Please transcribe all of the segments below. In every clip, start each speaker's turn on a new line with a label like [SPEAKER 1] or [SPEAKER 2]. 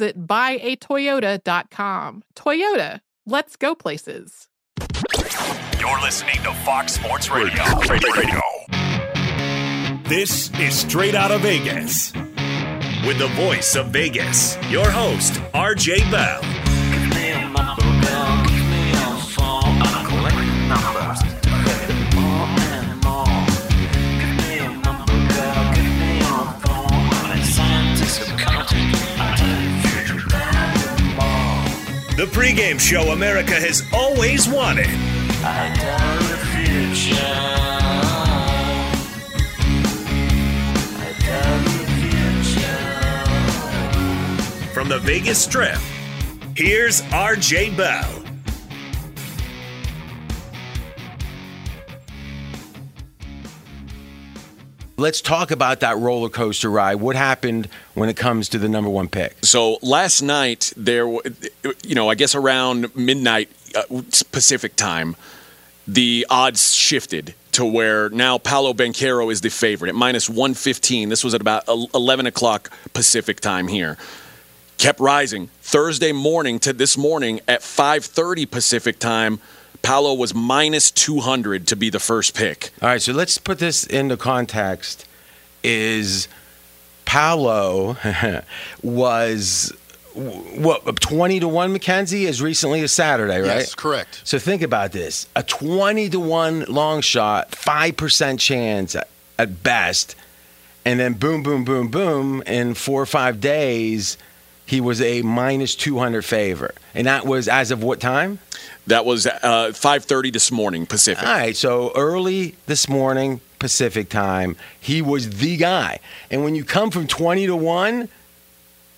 [SPEAKER 1] buyatoyota.com. Toyota, let's go places.
[SPEAKER 2] You're listening to Fox Sports Radio. Radio. Radio. This is Straight Out of Vegas. With the voice of Vegas, your host, RJ Bell. The pregame show America has always wanted. From the Vegas Strip, here's RJ Bell.
[SPEAKER 3] Let's talk about that roller coaster ride. What happened when it comes to the number one pick?
[SPEAKER 4] So last night there, you know, I guess around midnight uh, Pacific time, the odds shifted to where now Paolo Banchero is the favorite at minus 115. This was at about 11 o'clock Pacific time here. Kept rising. Thursday morning to this morning at 5:30 Pacific time, Paolo was minus 200 to be the first pick.
[SPEAKER 3] All right, so let's put this into context. Is Paolo was what 20 to 1 Mackenzie as recently as Saturday, right?
[SPEAKER 5] Yes, correct.
[SPEAKER 3] So think about this. A 20 to 1 long shot, 5% chance at best. And then boom boom boom boom in 4 or 5 days he was a minus 200 favor. And that was as of what time?
[SPEAKER 4] That was uh, 5:30 this morning Pacific.
[SPEAKER 3] All right, so early this morning Pacific time, he was the guy. And when you come from 20 to 1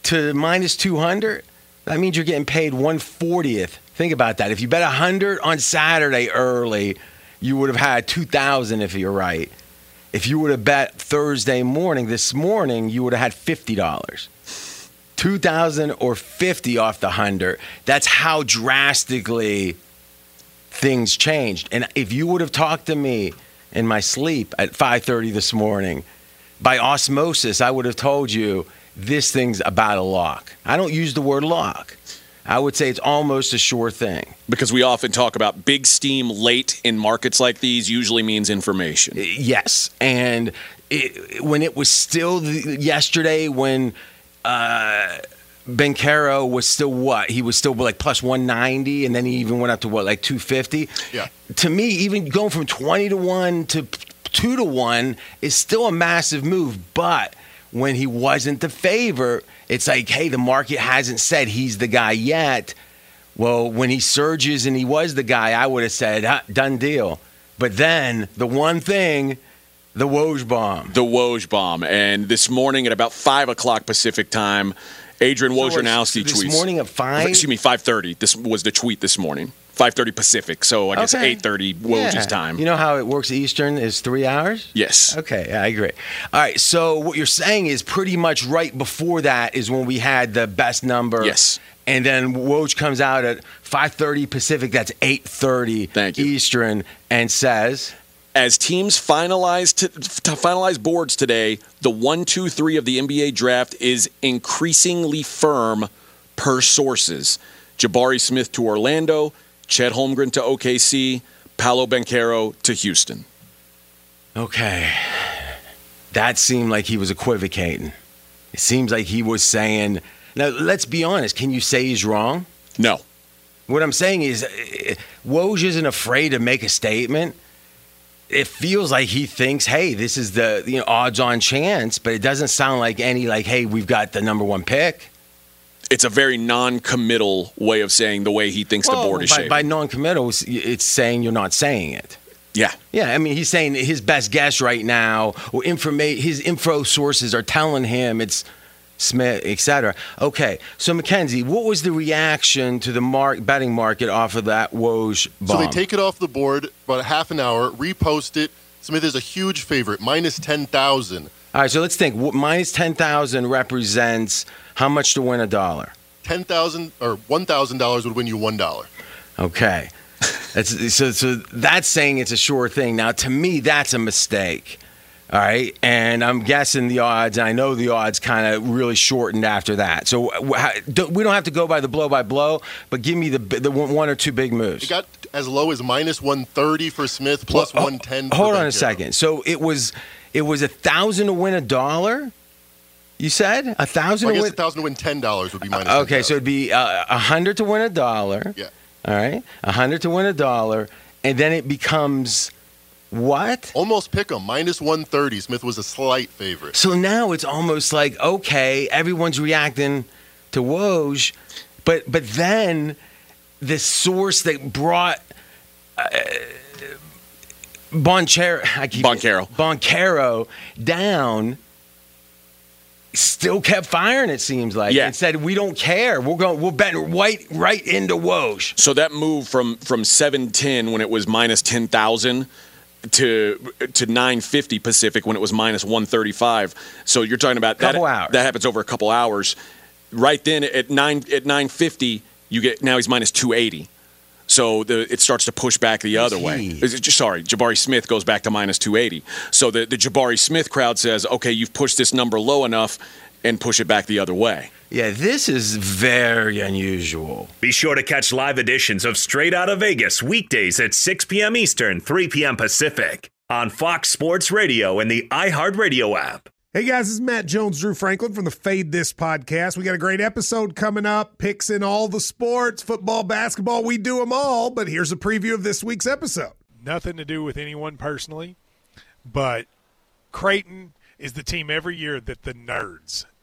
[SPEAKER 3] to minus 200, that means you're getting paid 140th. Think about that. If you bet 100 on Saturday early, you would have had 2000 if you're right. If you would have bet Thursday morning, this morning, you would have had $50. 2000 or 50 off the 100. That's how drastically things changed. And if you would have talked to me in my sleep at 5:30 this morning, by osmosis I would have told you this thing's about a lock. I don't use the word lock. I would say it's almost a sure thing.
[SPEAKER 4] Because we often talk about big steam late in markets like these usually means information.
[SPEAKER 3] Yes. And it, when it was still the, yesterday when uh, Banchero was still what? He was still like plus 190, and then he even went up to what, like 250?
[SPEAKER 5] Yeah.
[SPEAKER 3] To me, even going from 20 to 1 to 2 to 1 is still a massive move. But when he wasn't the favorite, it's like, hey, the market hasn't said he's the guy yet. Well, when he surges and he was the guy, I would have said, done deal. But then the one thing, the Woj bomb.
[SPEAKER 4] The Woj bomb. And this morning at about 5 o'clock Pacific time, Adrian
[SPEAKER 3] So
[SPEAKER 4] Wojnarowski
[SPEAKER 3] this
[SPEAKER 4] tweets.
[SPEAKER 3] morning at 5?
[SPEAKER 4] Excuse me, 5.30. This was the tweet this morning. 5.30 Pacific. So I guess
[SPEAKER 3] Okay.
[SPEAKER 4] 8.30 Woj's
[SPEAKER 3] Yeah.
[SPEAKER 4] time.
[SPEAKER 3] You know how it works Eastern is three hours?
[SPEAKER 4] Yes.
[SPEAKER 3] Okay, yeah, I agree. All right, so what you're saying is pretty much right before that is when we had the best number.
[SPEAKER 4] Yes.
[SPEAKER 3] And then Woj comes out at 5:30 Pacific. That's 8:30
[SPEAKER 4] Thank you.
[SPEAKER 3] Eastern, and says,
[SPEAKER 4] as teams finalize to, to finalize boards today, the one, two, three of the NBA draft is increasingly firm per sources. Jabari Smith to Orlando, Chet Holmgren to OKC, Paolo Banchero to Houston.
[SPEAKER 3] "Okay." That seemed like he was equivocating. It seems like he was saying, "Now, let's be honest. Can you say he's wrong?"
[SPEAKER 4] No.
[SPEAKER 3] What I'm saying is, eh, Woj isn't afraid to make a statement. It feels like he thinks, "Hey, this is the you know odds-on chance," but it doesn't sound like any like, "Hey, we've got the number one pick."
[SPEAKER 4] It's a very non-committal way of saying the way he thinks the board is
[SPEAKER 3] by,
[SPEAKER 4] shaped.
[SPEAKER 3] by non-committal, it's- it's saying you're not saying it.
[SPEAKER 4] yeah.
[SPEAKER 3] Yeah, I mean, he's saying his best guess right now, or informa- his info sources are telling him it's Smith, etc. Okay, so Mackenzie, what was the reaction to the mark, betting market off of that Woj bomb?
[SPEAKER 5] So they take it off the board about a half an hour, repost it. Smith is a huge favorite, minus 10,000.
[SPEAKER 3] All right, so let's think. What- Minus ten thousand represents how much to win a dollar?
[SPEAKER 5] 10,000 or $1,000 would win you $1.
[SPEAKER 3] Okay, that's so. So that's saying it's a sure thing. Now, to me, that's a mistake. All right, and I'm guessing the odds. And I know the odds kind of really shortened after that. So how- don't- we don't have to go by the blow by blow, but give me the the one or two big moves.
[SPEAKER 5] It got as low as minus 130 for Smith, plus
[SPEAKER 3] Well, ho-
[SPEAKER 5] 110 for
[SPEAKER 3] Hold on a second. So it was it was a thousand to win a dollar. You said a thousand
[SPEAKER 5] I
[SPEAKER 3] to
[SPEAKER 5] guess
[SPEAKER 3] win.
[SPEAKER 5] 1,000 to win $10 would be minus
[SPEAKER 3] Okay, so it'd be uh, a hundred to win a dollar.
[SPEAKER 5] Yeah.
[SPEAKER 3] All right, a hundred to win a dollar, and then it becomes what?
[SPEAKER 5] Almost pick 'em, minus 130. Smith was a slight favorite.
[SPEAKER 3] So now it's almost like okay, everyone's reacting to Woj, but but then the source that brought uh, Boncero, I keep
[SPEAKER 4] Boncaro.
[SPEAKER 3] Boncaro down. Still kept firing. It seems like
[SPEAKER 4] Yeah.
[SPEAKER 3] and said we don't care. We're going. We're betting right right into Woj.
[SPEAKER 4] So that move from from 710 when it was minus 10,000 to to 950 Pacific when it was minus 135. So you're talking about
[SPEAKER 3] Couple
[SPEAKER 4] that
[SPEAKER 3] hours.
[SPEAKER 4] that happens over a couple hours. Right then at 9 at 950 you get now he's minus 280. So the, it starts to push back the other way.
[SPEAKER 3] he?
[SPEAKER 4] Is it- Sorry, Jabari Smith goes back to minus 280. So the, the Jabari Smith crowd says, okay, you've pushed this number low enough and push it back the other way.
[SPEAKER 3] Yeah, this is very unusual.
[SPEAKER 2] Be sure to catch live editions of Straight Out of Vegas weekdays at 6 p.m. Eastern, 3 p.m. Pacific on Fox Sports Radio and the iHeartRadio app.
[SPEAKER 6] Hey guys, this is Matt Jones, Drew Franklin from the Fade This podcast. We got a great episode coming up, picks in all the sports, football, basketball, we do them all. But here's a preview of this week's episode.
[SPEAKER 7] Nothing to do with anyone personally, but Creighton is the team every year that the nerds,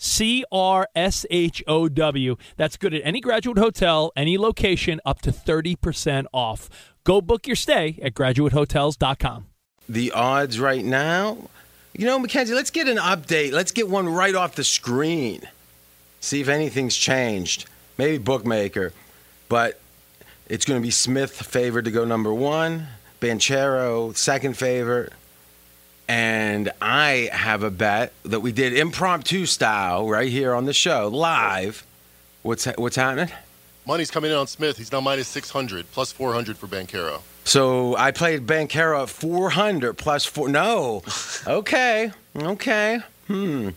[SPEAKER 8] C R S H O W. That's good at any graduate hotel, any location, up to 30% off. Go book your stay at graduatehotels.com.
[SPEAKER 3] The odds right now, you know, Mackenzie, let's get an update. Let's get one right off the screen. See if anything's changed. Maybe bookmaker, but it's going to be Smith favored to go number one, Banchero second favorite, and I have a bet that we did impromptu style right here on the show live. What's what's happening?
[SPEAKER 5] Money's coming in on Smith. He's now minus 600, plus 400 for Banchero.
[SPEAKER 3] So I played Banchero at 400 plus four. No. Okay. Okay. Hmm.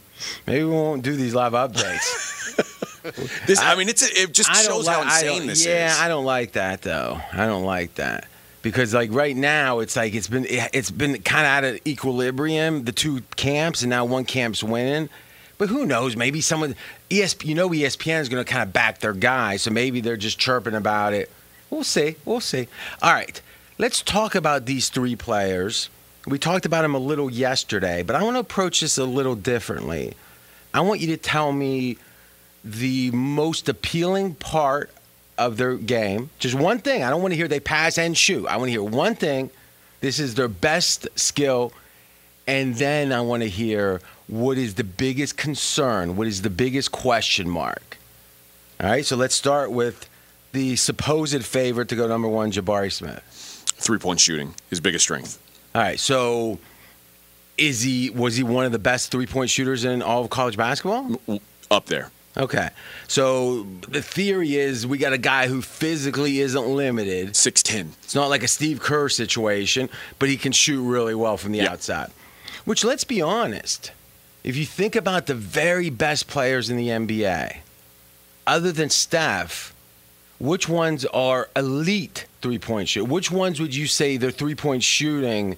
[SPEAKER 3] Maybe we won't do these live updates.
[SPEAKER 4] This, I, mean, it's it just
[SPEAKER 3] I
[SPEAKER 4] shows how
[SPEAKER 3] like- I
[SPEAKER 4] insane
[SPEAKER 3] don't-
[SPEAKER 4] this
[SPEAKER 3] yeah,
[SPEAKER 4] is.
[SPEAKER 3] Yeah, I don't like that though. I don't like that because like right now it's like it's been it's been kind of out of equilibrium the two camps and now one camp's winning. But who knows? Maybe someone ESP you know ESPN is going to kind of back their guy, so maybe they're just chirping about it. We'll see. We'll see. All right, let's talk about these three players. We talked about them a little yesterday, but I want to approach this a little differently. I want you to tell me the most appealing part of their game. Just one thing. I don't want to hear they pass and shoot. I want to hear one thing. This is their best skill. And then I want to hear what is the biggest concern? What is the biggest question mark? All right, so let's start with the supposed favorite to go number one, Jabari Smith.
[SPEAKER 4] Three point shooting, his biggest strength.
[SPEAKER 3] All right, so is he was he one of the best three point shooters in all of college basketball?
[SPEAKER 4] Up there.
[SPEAKER 3] Okay. So the theory is we got a guy who physically isn't limited.
[SPEAKER 4] 6'10.
[SPEAKER 3] It's not like a Steve Kerr situation, but he can shoot really well from the outside. Which let's be honest, if you think about the very best players in the NBA, other than Steph, which ones are elite three point shoot? Which ones would you say their three point shooting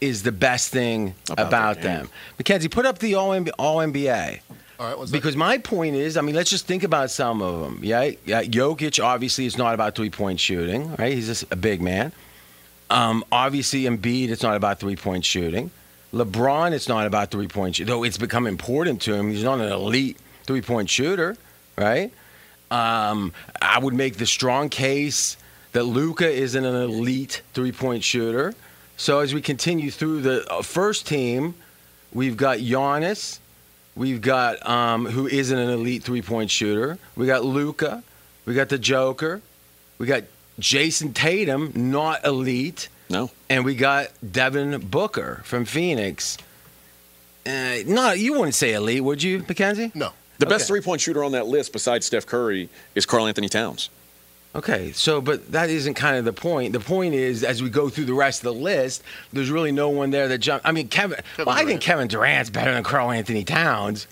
[SPEAKER 3] is the best thing
[SPEAKER 4] About
[SPEAKER 3] about, them? Mackenzie, put up the all NBA. All
[SPEAKER 5] right.
[SPEAKER 3] Because my point is, I mean, let's just think about some of them. Yeah, yeah. Jokic obviously is not about three point shooting, right? He's just a big man. Um, obviously, Embiid, it's not about three point shooting. LeBron, it's not about three point shooting, though it's become important to him. He's not an elite three point shooter, right? Um, I would make the strong case that Luka isn't an elite three point shooter. So as we continue through the uh, first team, we've got Giannis, we've got um, who isn't an elite three point shooter. We got Luka, we got the Joker, we got Jayson Tatum, not elite.
[SPEAKER 4] No.
[SPEAKER 3] And we got Devin Booker from Phoenix. Uh, no, you wouldn't say elite, would you, McKenzie?
[SPEAKER 5] No.
[SPEAKER 4] The best three point shooter on that list, besides Steph Curry, is Karl-Anthony Towns.
[SPEAKER 3] Okay, so but that isn't kind of the point. The point is, as we go through the rest of the list, there's really no one there that jump. I mean, Kevin. well, I think Kevin Durant's better than Karl-Anthony Towns.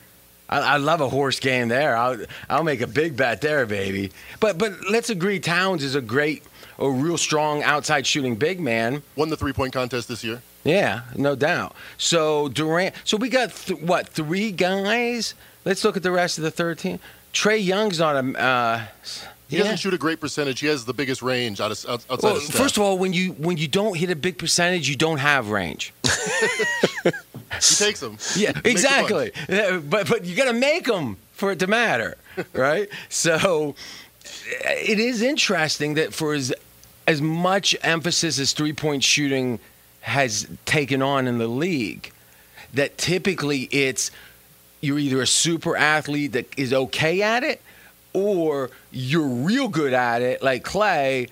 [SPEAKER 3] I, I love a horse game there. I'll I'll make a big bet there, baby. But but let's agree, Towns is a great, a real strong outside shooting big man.
[SPEAKER 5] Won the three point contest this year.
[SPEAKER 3] Yeah, no doubt. So Durant. So we got th- what three guys? Let's look at the rest of the thirteen. Trae Young's not a. Uh,
[SPEAKER 5] He doesn't shoot a great percentage. He has the biggest range out of, out- outside
[SPEAKER 3] Well,
[SPEAKER 5] of Steph.
[SPEAKER 3] first of all, when you when you don't hit a big percentage, you don't have range.
[SPEAKER 5] he takes them.
[SPEAKER 3] Yeah,
[SPEAKER 5] a
[SPEAKER 3] exactly. Yeah, But but you got to make them for it to matter, right? so it is interesting that for as as much emphasis as three point shooting has taken on in the league, that typically it's you're either a super athlete that is okay at it, or you're real good at it, like Klay.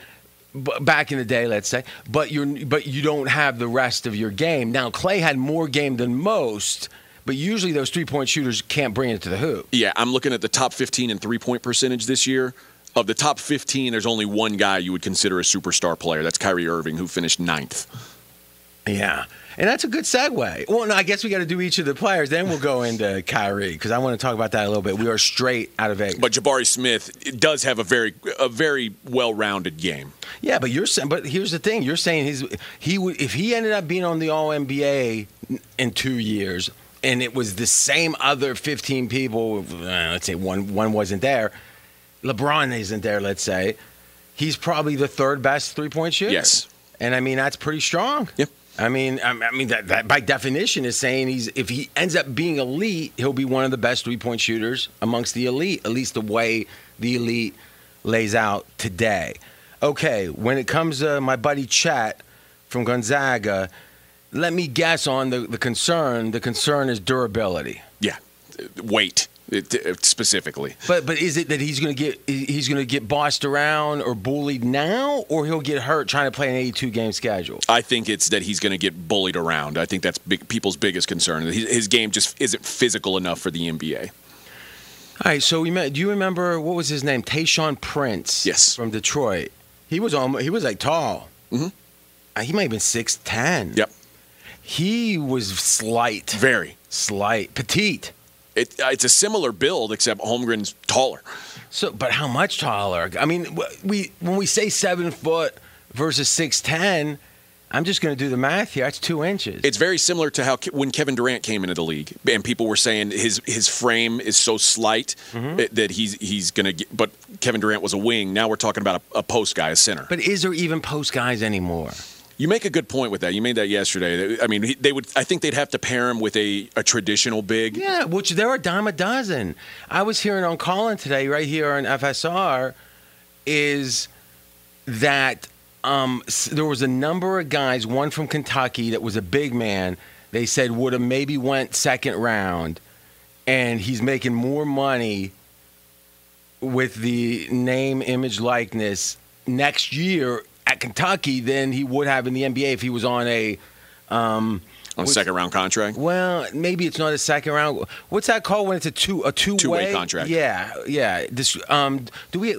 [SPEAKER 3] b- Back in the day, let's say, but you're but you don't have the rest of your game. Now Klay had more game than most, but usually those three point shooters can't bring it to the hoop.
[SPEAKER 4] Yeah, I'm looking at the top 15 in three point percentage this year. Of the top 15, there's only one guy you would consider a superstar player. That's Kyrie Irving, who finished ninth.
[SPEAKER 3] Yeah. And that's a good segue. Well, no, I guess we got to do each of the players. Then we'll go into Kyrie because I want to talk about that a little bit. We are straight out of Vegas.
[SPEAKER 4] But Jabari Smith does have a very a very well-rounded game.
[SPEAKER 3] Yeah, but you're saying, but here's the thing: you're saying he's he would if he ended up being on the All NBA in two years, and it was the same other 15 people. uh, let's say one one wasn't there. LeBron isn't there. Let's say he's probably the third best three point shooter.
[SPEAKER 4] Yes.
[SPEAKER 3] and I mean that's pretty strong.
[SPEAKER 4] Yep.
[SPEAKER 3] I mean, I mean that, that by definition is saying he's if he ends up being elite, he'll be one of the best three point shooters amongst the elite, at least the way the elite lays out today. Okay, when it comes to my buddy Chet from Gonzaga, let me guess on the, the concern. The concern is durability.
[SPEAKER 4] Yeah, weight it- specifically.
[SPEAKER 3] But but is it that he's going to get he's going to get bossed around or bullied now, or he'll get hurt trying to play an 82 game schedule?
[SPEAKER 4] I think it's that he's going to get bullied around. I think that's big, people's biggest concern. His, his game just isn't physical enough for the NBA.
[SPEAKER 3] All right, so we met. Do you remember what was his name? Tayshaun Prince.
[SPEAKER 4] Yes,
[SPEAKER 3] from Detroit. He was on. He was like tall.
[SPEAKER 4] Mm-hmm.
[SPEAKER 3] Uh, he might have been six ten.
[SPEAKER 4] Yep.
[SPEAKER 3] He was slight.
[SPEAKER 4] Very
[SPEAKER 3] slight, petite.
[SPEAKER 4] It, it's a similar build, except Holmgren's taller.
[SPEAKER 3] So, but how much taller? I mean, we when we say seven foot versus six ten, I'm just going to do the math here. That's two inches.
[SPEAKER 4] It's very similar to how Ke- when Kevin Durant came into the league, and people were saying his his frame is so slight
[SPEAKER 3] Mm-hmm.
[SPEAKER 4] that he's he's going to get. But Kevin Durant was a wing. Now we're talking about a, a post guy, a center.
[SPEAKER 3] But is there even post guys anymore?
[SPEAKER 4] You make a good point with that. You made that yesterday. I mean, they would. I think they'd have to pair him with a, a traditional big.
[SPEAKER 3] Yeah, which there are dime a dozen. I was hearing on Colin today, right here on FSR, is that um, there was a number of guys, one from Kentucky that was a big man. They said would have maybe went second round, and he's making more money with the name, image, likeness next year at Kentucky than he would have in the NBA if he was on a um,
[SPEAKER 4] On a second round contract.
[SPEAKER 3] well, maybe it's not a second round. What's that called when it's a two a two
[SPEAKER 4] Two-way contract.
[SPEAKER 3] Yeah, yeah. This um, do we?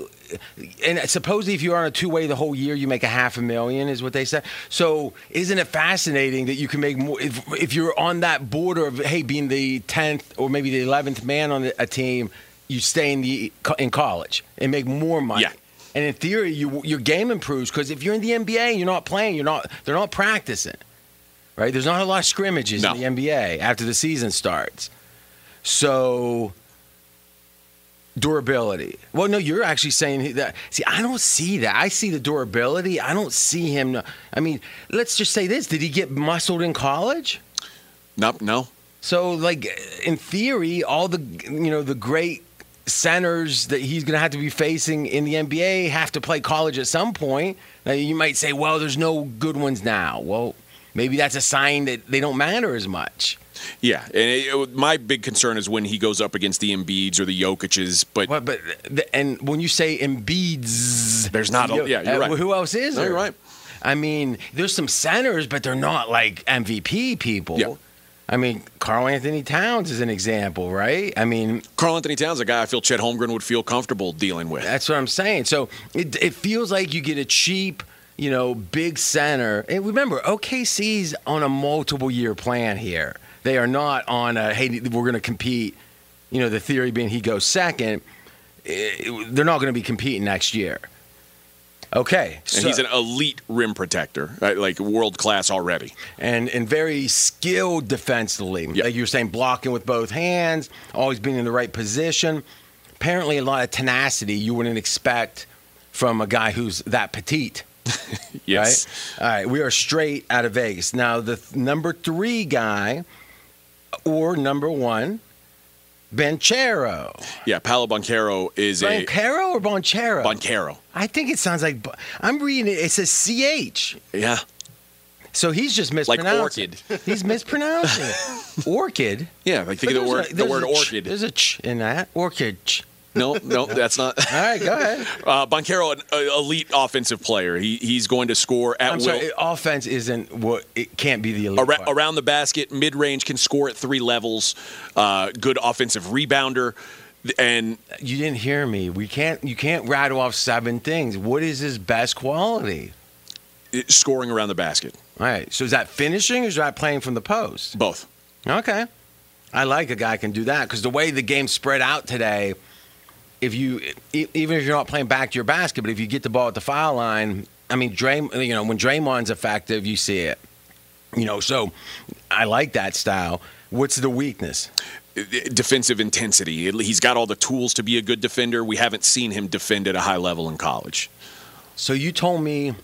[SPEAKER 3] And supposedly, if you're on a two way the whole year, you make a half a million, is what they said. So, isn't it fascinating that you can make more if, if you're on that border of hey being the tenth or maybe the eleventh man on a team, you stay in the in college and make more money.
[SPEAKER 4] Yeah.
[SPEAKER 3] And in theory, you, your game improves because if you're in the NBA and you're not playing, you're not they're not practicing right? There's not a lot of scrimmages
[SPEAKER 4] No.
[SPEAKER 3] in the NBA after the season starts. So durability. Well, no, you're actually saying that. See, I don't see that. I see the durability. I don't see him. I mean, let's just say this: Did he get muscled in college?
[SPEAKER 4] Nope, no.
[SPEAKER 3] So, like in theory, all the you know the great centers that he's going to have to be facing in the NBA have to play college at some point. Now, you might say, well, there's no good ones now. Well, maybe that's a sign that they don't matter as much.
[SPEAKER 4] Yeah, and it, my big concern is when he goes up against the Embiids or the Jokic's. But
[SPEAKER 3] But, but the, and when you say Embiid's,
[SPEAKER 4] There's not a- yeah, you're
[SPEAKER 3] uh,
[SPEAKER 4] right.
[SPEAKER 3] Who else is
[SPEAKER 4] No,
[SPEAKER 3] there?
[SPEAKER 4] you're right.
[SPEAKER 3] I mean, there's some centers, but they're not like MVP people.
[SPEAKER 4] Yeah.
[SPEAKER 3] I mean, Karl-Anthony Towns is an example, right? I mean,
[SPEAKER 4] Karl-Anthony Towns, a guy I feel Chet Holmgren would feel comfortable dealing with.
[SPEAKER 3] That's what I'm saying. So it, it feels like you get a cheap, you know, big center. And remember, OKC's on a multiple year plan here. They are not on a, hey, we're going to compete. You know, the theory being he goes second. Eh, They're not going to be competing next year. Okay.
[SPEAKER 4] And
[SPEAKER 3] so-
[SPEAKER 4] he's an elite rim protector, right? like world class already.
[SPEAKER 3] and and very skilled defensively. Like you were saying, blocking with both hands, always being in the right position. Apparently, a lot of tenacity you wouldn't expect from a guy who's that petite.
[SPEAKER 4] Yes.
[SPEAKER 3] Right? All right. We are straight out of Vegas. Now, the th- number three guy or number one, Banchero.
[SPEAKER 4] Yeah, Paolo Boncaro is a
[SPEAKER 3] Boncaro or Bonchero?
[SPEAKER 4] Boncaro.
[SPEAKER 3] I think it sounds like I'm reading it. It says CH.
[SPEAKER 4] Yeah.
[SPEAKER 3] So he's just
[SPEAKER 4] Like orchid.
[SPEAKER 3] He's mispronouncing. Orchid.
[SPEAKER 4] Yeah, like think
[SPEAKER 3] But
[SPEAKER 4] of the word
[SPEAKER 3] a-
[SPEAKER 4] the word
[SPEAKER 3] a ch-
[SPEAKER 4] orchid.
[SPEAKER 3] There's a ch in that orchid. ch.
[SPEAKER 4] No, no, that's not.
[SPEAKER 3] All right, go ahead.
[SPEAKER 4] Uh, Boncaro, an uh, elite offensive player. He he's going to score at
[SPEAKER 3] I'm
[SPEAKER 4] will.
[SPEAKER 3] sorry. Offense isn't what it can't be the elite. Part.
[SPEAKER 4] around the basket, mid range, can score at three levels. Uh, good offensive rebounder, and
[SPEAKER 3] you didn't hear me. We can't. You can't rattle off seven things. What is his best quality?
[SPEAKER 4] scoring around the basket.
[SPEAKER 3] All right. So is that finishing or is that playing from the post?
[SPEAKER 4] Both.
[SPEAKER 3] Okay. I like a guy can do that because the way the game spread out today, if you even if you're not playing back to your basket, but if you get the ball at the foul line, I mean, Dray, you know, when Draymond's effective, you see it. You know, so I like that style. What's the weakness?
[SPEAKER 4] Defensive intensity. He's got all the tools to be a good defender. We haven't seen him defend at a high level in college.
[SPEAKER 3] So you told me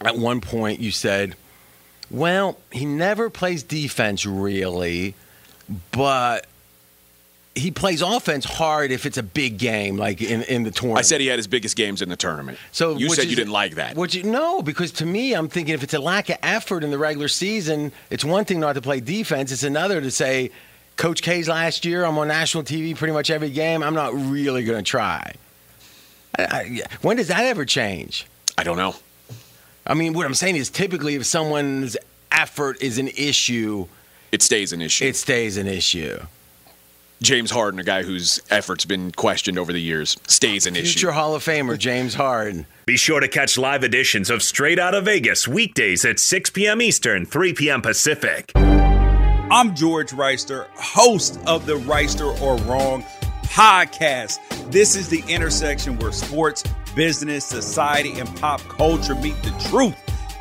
[SPEAKER 3] at one point you said, well, he never plays defense really, but he plays offense hard if it's a big game, like in, in the tournament.
[SPEAKER 4] I said he had his biggest games in the tournament.
[SPEAKER 3] So
[SPEAKER 4] you said
[SPEAKER 3] is-
[SPEAKER 4] you didn't like that.
[SPEAKER 3] Would you no? Because to me, I'm thinking if it's a lack of effort in the regular season, it's one thing not to play defense. It's another to say, Coach K's last year, I'm on national TV pretty much every game. I'm not really going to try. I, I, when does that ever change?
[SPEAKER 4] I don't know.
[SPEAKER 3] I mean, what I'm saying is typically if someone's effort is an issue,
[SPEAKER 4] it stays an issue.
[SPEAKER 3] It stays an issue.
[SPEAKER 4] James Harden, a guy whose effort's been questioned over the years, stays an issue.
[SPEAKER 3] Future Hall of Famer James Harden.
[SPEAKER 2] Be sure to catch live editions of Straight Out of Vegas weekdays at 6 p.m. Eastern, 3 p.m. Pacific.
[SPEAKER 9] I'm George Wrighster, host of the Wrighster or Wrong podcast. This is the intersection where sports, business, society, and pop culture meet the truth.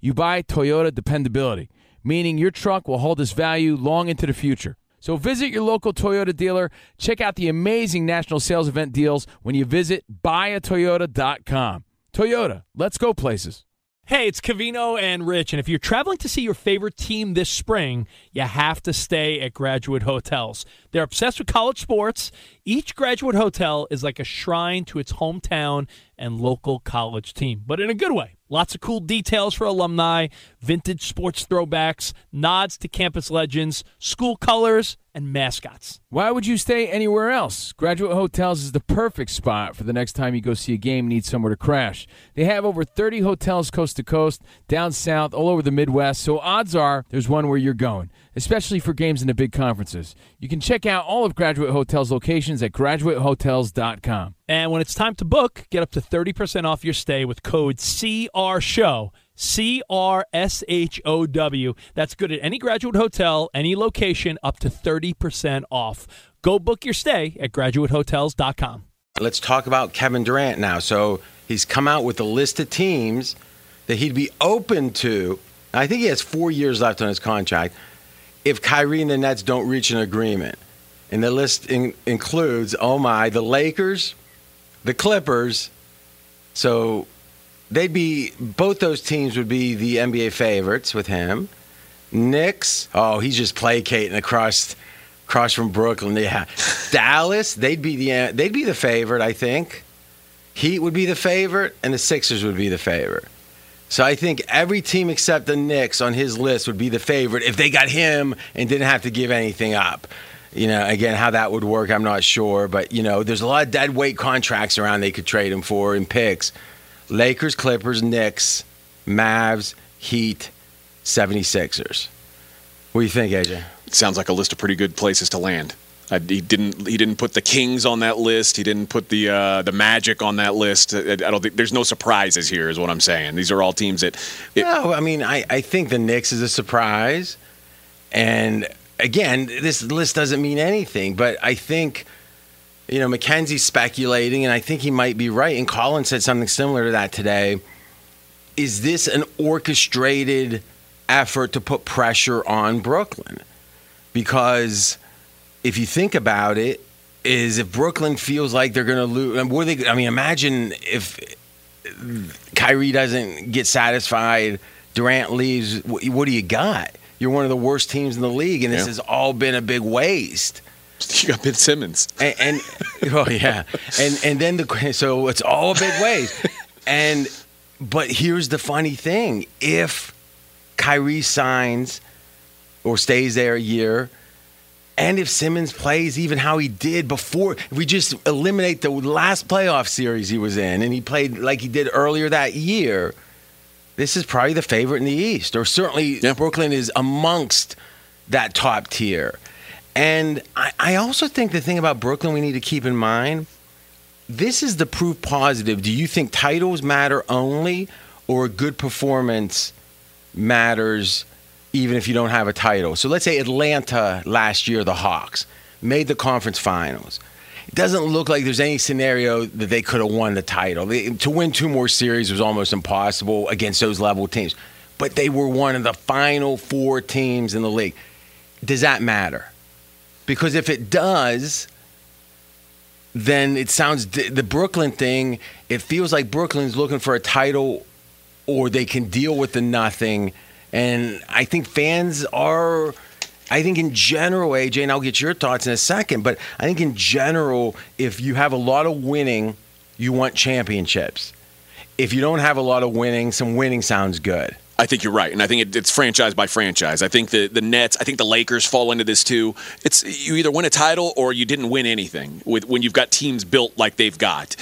[SPEAKER 10] you buy Toyota dependability, meaning your truck will hold its value long into the future. So visit your local Toyota dealer. Check out the amazing national sales event deals when you visit buyatoyota.com. Toyota, let's go places.
[SPEAKER 8] Hey, it's Covino and Rich, and if you're traveling to see your favorite team this spring, you have to stay at Graduate Hotels. They're obsessed with college sports. Each Graduate Hotel is like a shrine to its hometown and local college team, but in a good way. Lots of cool details for alumni, vintage sports throwbacks, nods to campus legends, school colors, and mascots.
[SPEAKER 10] Why would you stay anywhere else? Graduate Hotels is the perfect spot for the next time you go see a game and need somewhere to crash. They have over 30 hotels coast to coast, down south, all over the Midwest, so odds are there's one where you're going, especially for games in the big conferences. You can check out all of Graduate Hotels locations at graduatehotels.com.
[SPEAKER 8] And when it's time to book, get up to 30% off your stay with code CRSHOW. C R S H O W. That's good at any graduate hotel, any location, up to 30% off. Go book your stay at graduatehotels.com.
[SPEAKER 3] Let's talk about Kevin Durant now. So he's come out with a list of teams that he'd be open to. I think he has four years left on his contract if Kyrie and the Nets don't reach an agreement. And the list in- includes, oh my, the Lakers, the Clippers. So they'd be, both those teams would be the NBA favorites with him. Knicks, oh, he's just placating across across from Brooklyn. Yeah, Dallas, they'd be the they'd be the favorite, I think. Heat would be the favorite, and the Sixers would be the favorite. So I think every team except the Knicks on his list would be the favorite if they got him and didn't have to give anything up. You know, again, how that would work, I'm not sure. But, you know, there's a lot of dead weight contracts around they could trade him for in picks. Lakers, Clippers, Knicks, Mavs, Heat, 76ers. What do you think, AJ?
[SPEAKER 4] Sounds like a list of pretty good places to land. Uh, he didn't. He didn't put the Kings on that list. He didn't put the uh, the Magic on that list. I, I don't think there's no surprises here. Is what I'm saying. These are all teams that. It,
[SPEAKER 3] no, I mean, I, I think the Knicks is a surprise. And again, this list doesn't mean anything, but I think, you know, McKenzie's speculating, and I think he might be right. And Colin said something similar to that today. Is this an orchestrated effort to put pressure on Brooklyn? Because if you think about it, is if Brooklyn feels like they're going to lose, are they? I mean, imagine if Kyrie doesn't get satisfied, Durant leaves. What do you got? You're one of the worst teams in the league, and this
[SPEAKER 4] Yeah.
[SPEAKER 3] has all been a big waste.
[SPEAKER 4] You got Ben Simmons,
[SPEAKER 3] and, and oh yeah, and and then the so it's all a big waste. and but here's the funny thing: if Kyrie signs or stays there a year, and if Simmons plays even how he did before, if we just eliminate the last playoff series he was in, and he played like he did earlier that year, this is probably the favorite in the East, or certainly Brooklyn is amongst that top tier. And I, I also think the thing about Brooklyn we need to keep in mind this is the proof positive. Do you think titles matter only, or a good performance matters even if you don't have a title? So let's say Atlanta last year, the Hawks, made the conference finals. It doesn't look like there's any scenario that they could have won the title. They, to win two more series was almost impossible against those level teams. But they were one of the final four teams in the league. Does that matter? Because if it does, then it sounds the Brooklyn thing. It feels like Brooklyn's looking for a title or they can deal with the nothing. And I think fans are. I think in general, AJ, and I'll get your thoughts in a second, but I think in general, if you have a lot of winning, you want championships. If you don't have a lot of winning, some winning sounds good.
[SPEAKER 4] I think you're right, and I think it, it's franchise by franchise. I think the the Nets, I think the Lakers fall into this too. It's you either win a title or you didn't win anything. With when you've got teams built like they've got.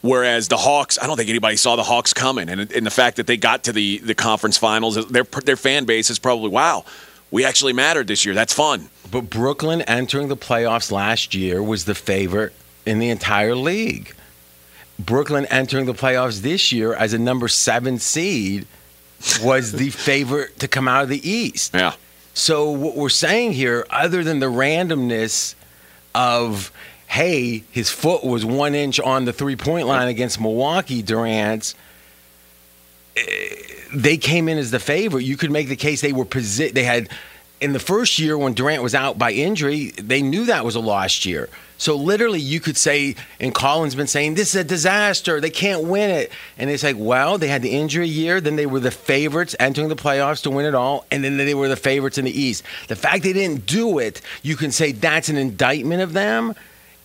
[SPEAKER 4] Whereas the Hawks, I don't think anybody saw the Hawks coming, and, and the fact that they got to the, the conference finals, their their fan base is probably wow, we actually mattered this year. That's fun.
[SPEAKER 3] But Brooklyn entering the playoffs last year was the favorite in the entire league. Brooklyn entering the playoffs this year as a number seven seed was the favorite to come out of the East.
[SPEAKER 4] Yeah.
[SPEAKER 3] So what we're saying here, other than the randomness of, hey, his foot was one inch on the three point line against Milwaukee, Durant. They came in as the favorite. You could make the case they were posi- They had in the first year when Durant was out by injury, they knew that was a lost year. So literally, you could say, and Colin's been saying, this is a disaster. They can't win it. And it's like, well, they had the injury year, then they were the favorites entering the playoffs to win it all, and then they were the favorites in the East. The fact they didn't do it, you can say that's an indictment of them.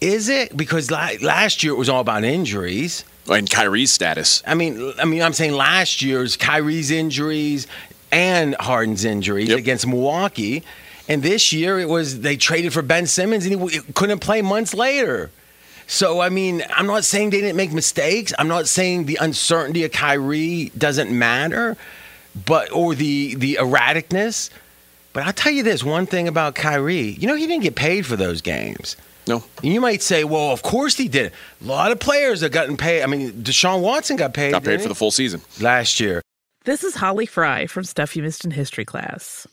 [SPEAKER 3] Is it? Because last year it was all about injuries.
[SPEAKER 4] And Kyrie's status.
[SPEAKER 3] I mean, I mean, I'm saying last year's Kyrie's injuries and Harden's injuries against Milwaukee, and this year it was they traded for Ben Simmons and he couldn't play months later. So I mean, I'm not saying they didn't make mistakes. I'm not saying the uncertainty of Kyrie doesn't matter, but or the the erraticness. But I'll tell you this one thing about Kyrie. You know, he didn't get paid for those games.
[SPEAKER 4] No.
[SPEAKER 3] And you might say, well, of course he did. A lot of players have gotten paid. I mean, Deshaun Watson got paid.
[SPEAKER 4] Got paid for
[SPEAKER 3] he?
[SPEAKER 4] the full season.
[SPEAKER 3] last year.
[SPEAKER 1] This is Holly Fry from Stuff You Missed in History class.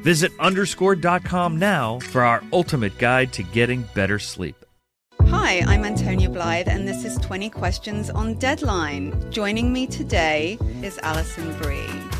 [SPEAKER 11] Visit underscored.com now for our ultimate guide to getting better sleep.
[SPEAKER 12] Hi, I'm Antonia Blythe, and this is 20 Questions on Deadline. Joining me today is Alison Brie.